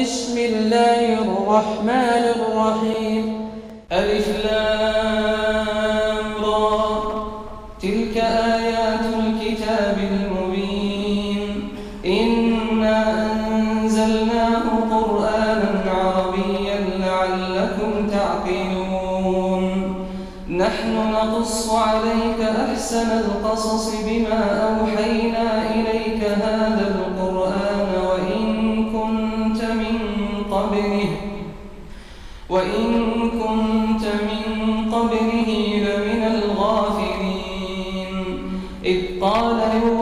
بسم الله الرحمن الرحيم ألف لامرى تلك آيات الكتاب المبين إنا أنزلناه قرآنا عربيا لعلكم تعقلون نحن نقص عليك أحسن القصص بما أوحينا إليك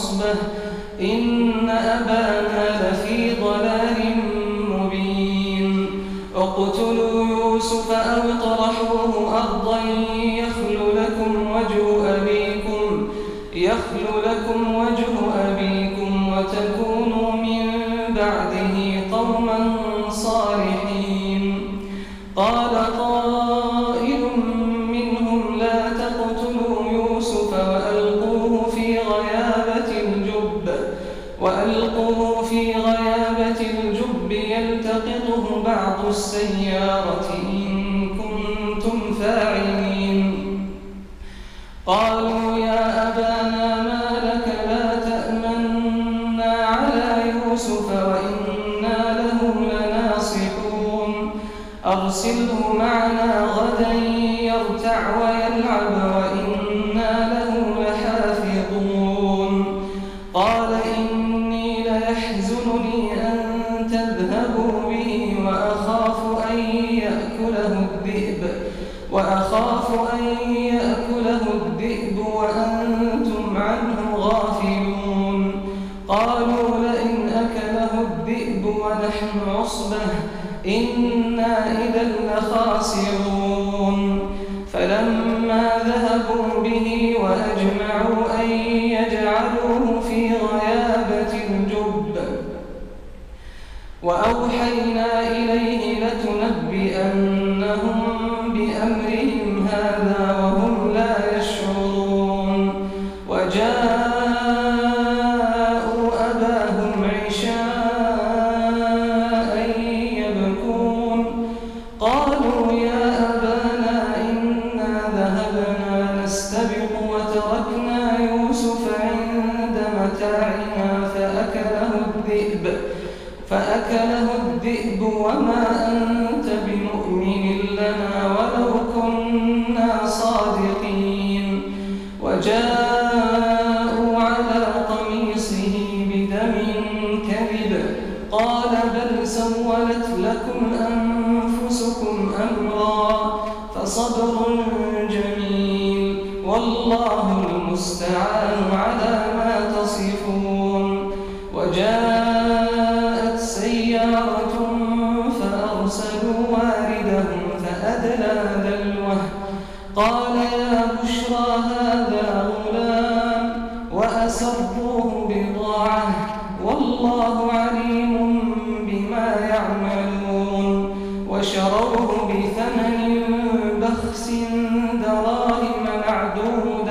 العصبة إن أبانا لفي ضلال مبين. اقتلوا يوسف أو طرحوه أرضا وأرسله معنا غدا. فأكله الذئب وما أنت بمؤمن لنا.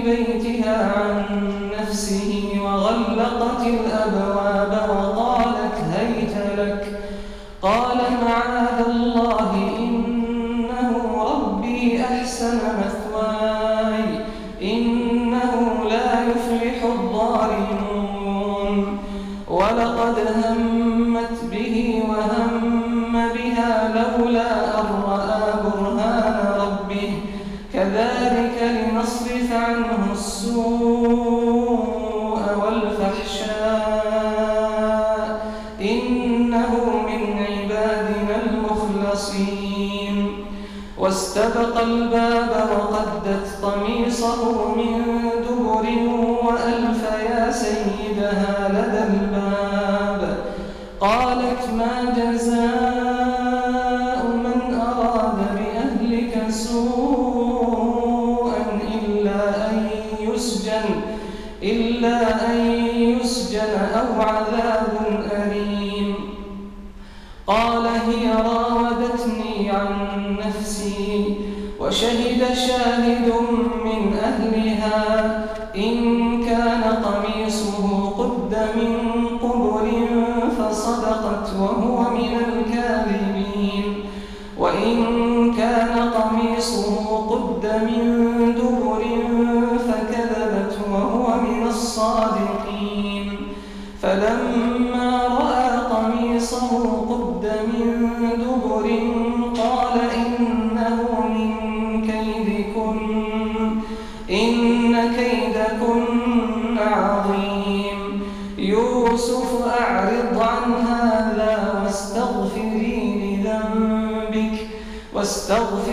بيتها عن نفسه وغلقت الأبواب وقالت هيت لك. قال معاذ الله واستبق الباب وقدت قميصه من دبر وألف يا سيدها لدى الباب. قالت ما جزاء من أراد بأهلك سوءا إلا أن يسجن إلا أن يسجن أو عذاب أليم. قال هي راودتني عن نفسي وشهد شاهد من أهلها إن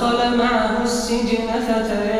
ودخل معه السجن فتيان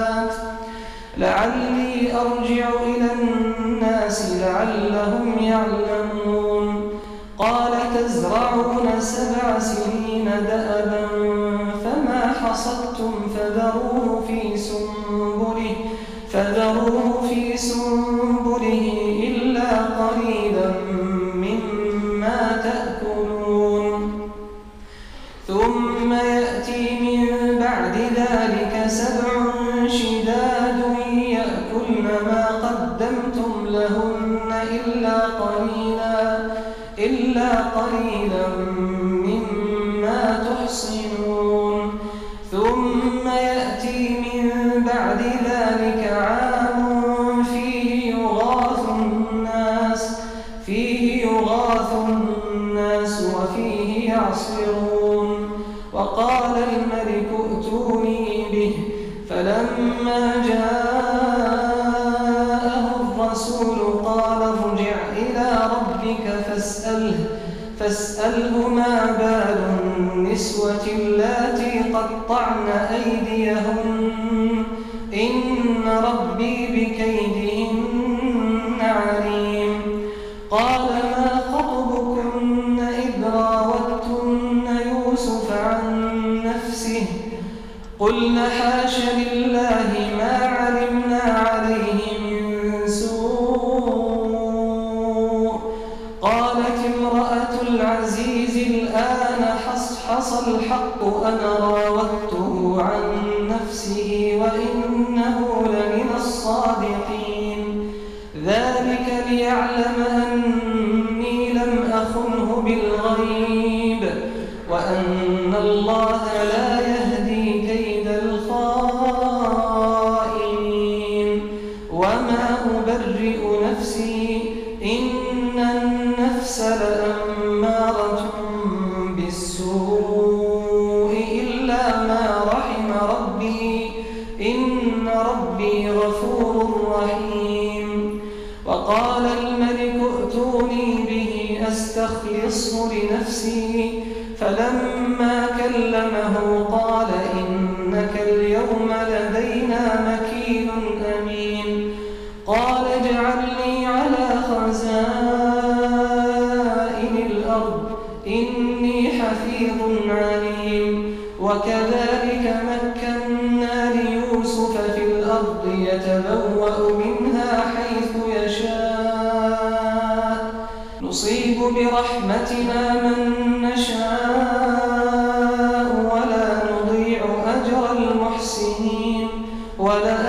لعلي أرجع إلى الناس لعلهم يعلمون. قال تزرعون سبع سنين دأبا فما حصدتم فذروه في سنبله فذروه فلما جاءه الرسول قال ارجع إلى ربك فاسأله, فاسأله ما بال النسوة اللاتي قطعن أيديهن؟ ولأجر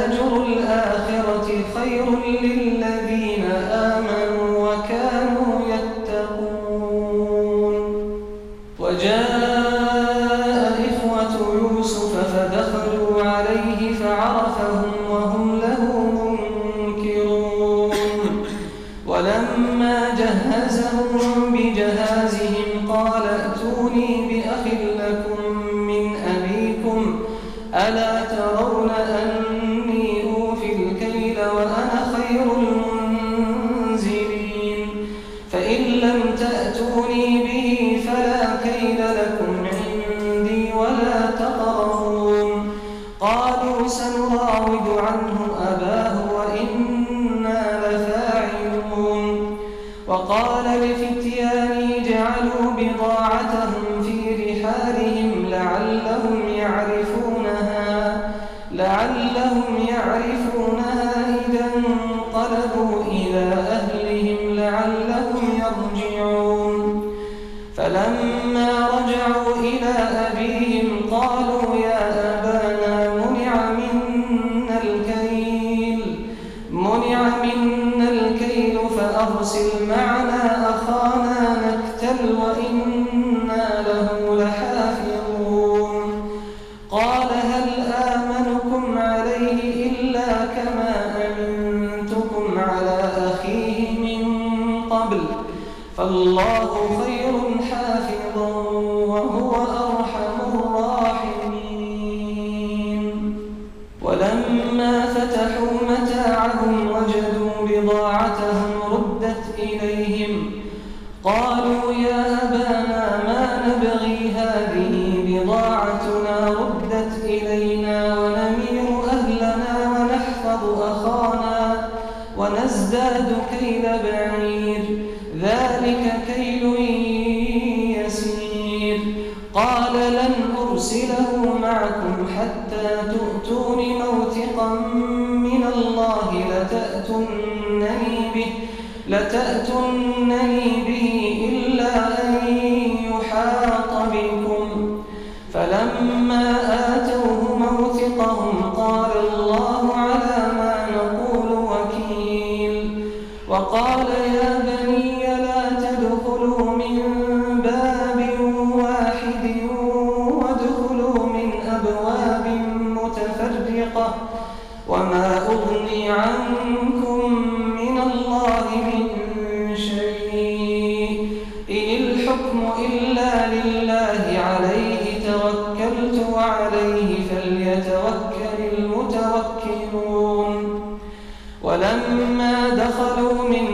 ولما دخلوا من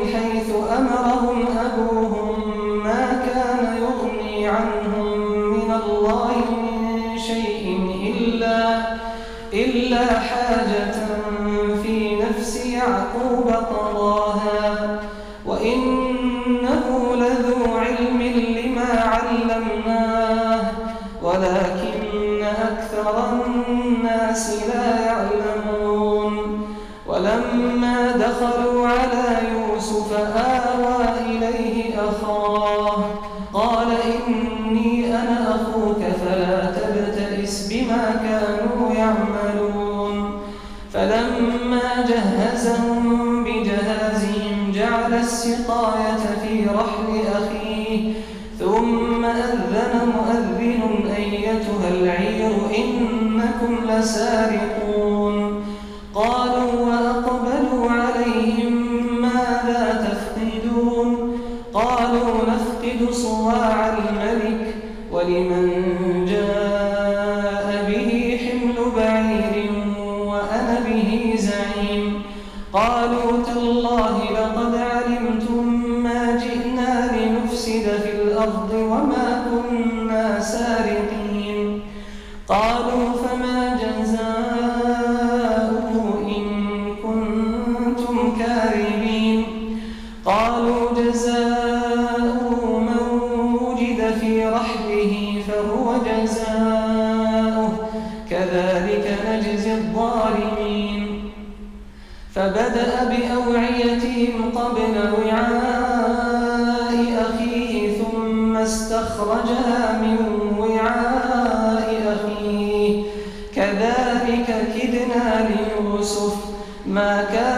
أذن مؤذن أيتها العير إنكم لسارقون. بأوعيتهم قبل وعاء أخيه ثم استخرجها من وعاء أخيه. كذلك كدنا ليوسف ما كان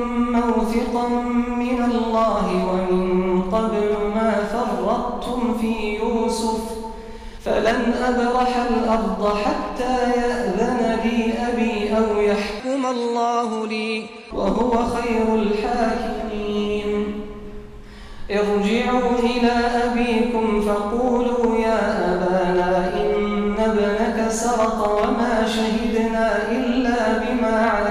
موثقا من الله ومن قبل ما فرطتم في يوسف فلن أبرح الأرض حتى يأذن لي أبي أو يحكم الله لي وهو خير الحاكمين. ارجعوا إلى أبيكم فقولوا يا أبانا إن ابنك سرق وما شهدنا إلا بما علمنا.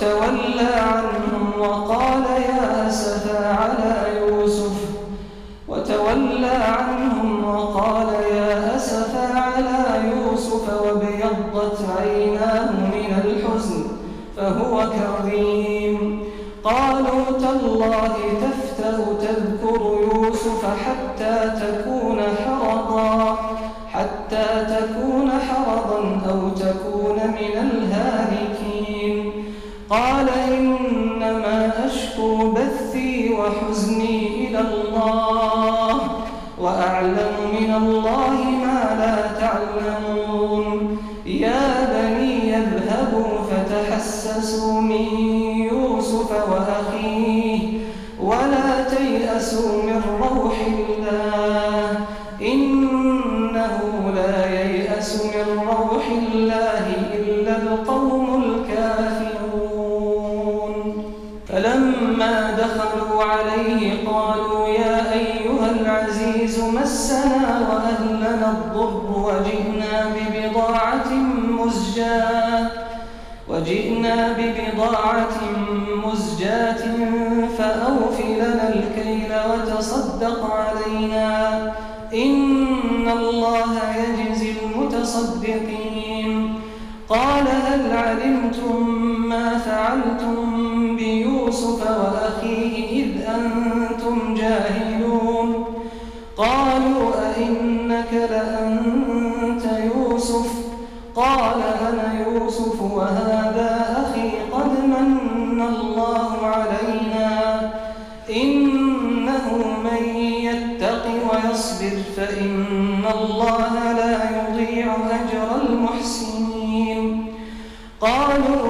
وتولى عنهم وقال يا أسفا على يوسف. وتولى عنهم وقال يا أسفا على يوسف وابيضت عيناه من الحزن فهو كظيم. قالوا تالله تفتأ تذكر يوسف حتى تكون ببضاعة مزجاة فأوف لنا الكيل وتصدق علينا. إن الله يجزي المتصدقين. قال هل علمتم ما فعلتم بيوسف وأخيه إذ أنتم جاهلون؟ قالوا أئنك لأنت يوسف؟ قال أنا يوسف وهذا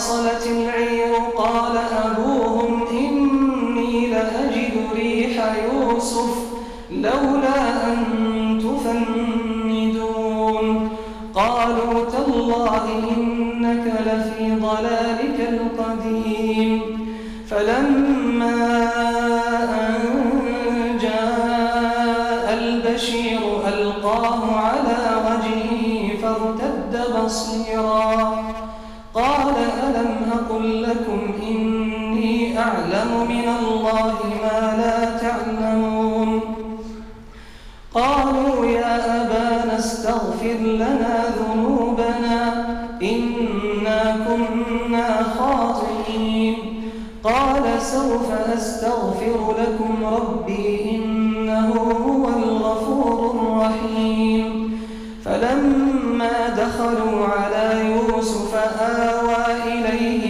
ولما فصلت العير قال أبوهم إني لأجد ريح يوسف لولا أن تفندون. قالوا تالله إنك لفي ضلالك القديم. فلما أن جاء البشير ألقاه على وجهه فارتد بصيرا. لكم إني أعلم من الله ما لا تعلمون. قالوا يا أبانا استغفر لنا ذنوبنا إنا كنا خاطئين. قال سوف أستغفر لكم ربي إنه هو الغفور الرحيم. فلما دخلوا على يوسف آوى إليه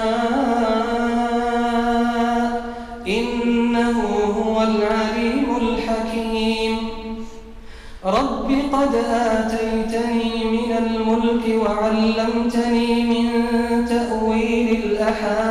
رب قد آتيتني من الملك وعلمتني من تأويل الأحاديث.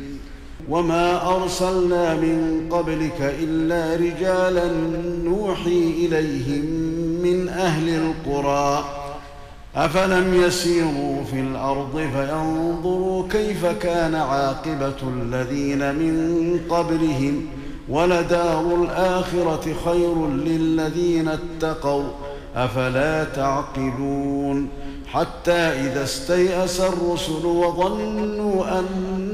وما ارسلنا من قبلك الا رجالا نوحي اليهم من أهل القرى افلم يسيروا في الأرض فينظروا كيف كان عاقبه الذين من قبلهم ولدار الاخره خير للذين اتقوا افلا تعقلون حتى اذا استيأس الرسل وظنوا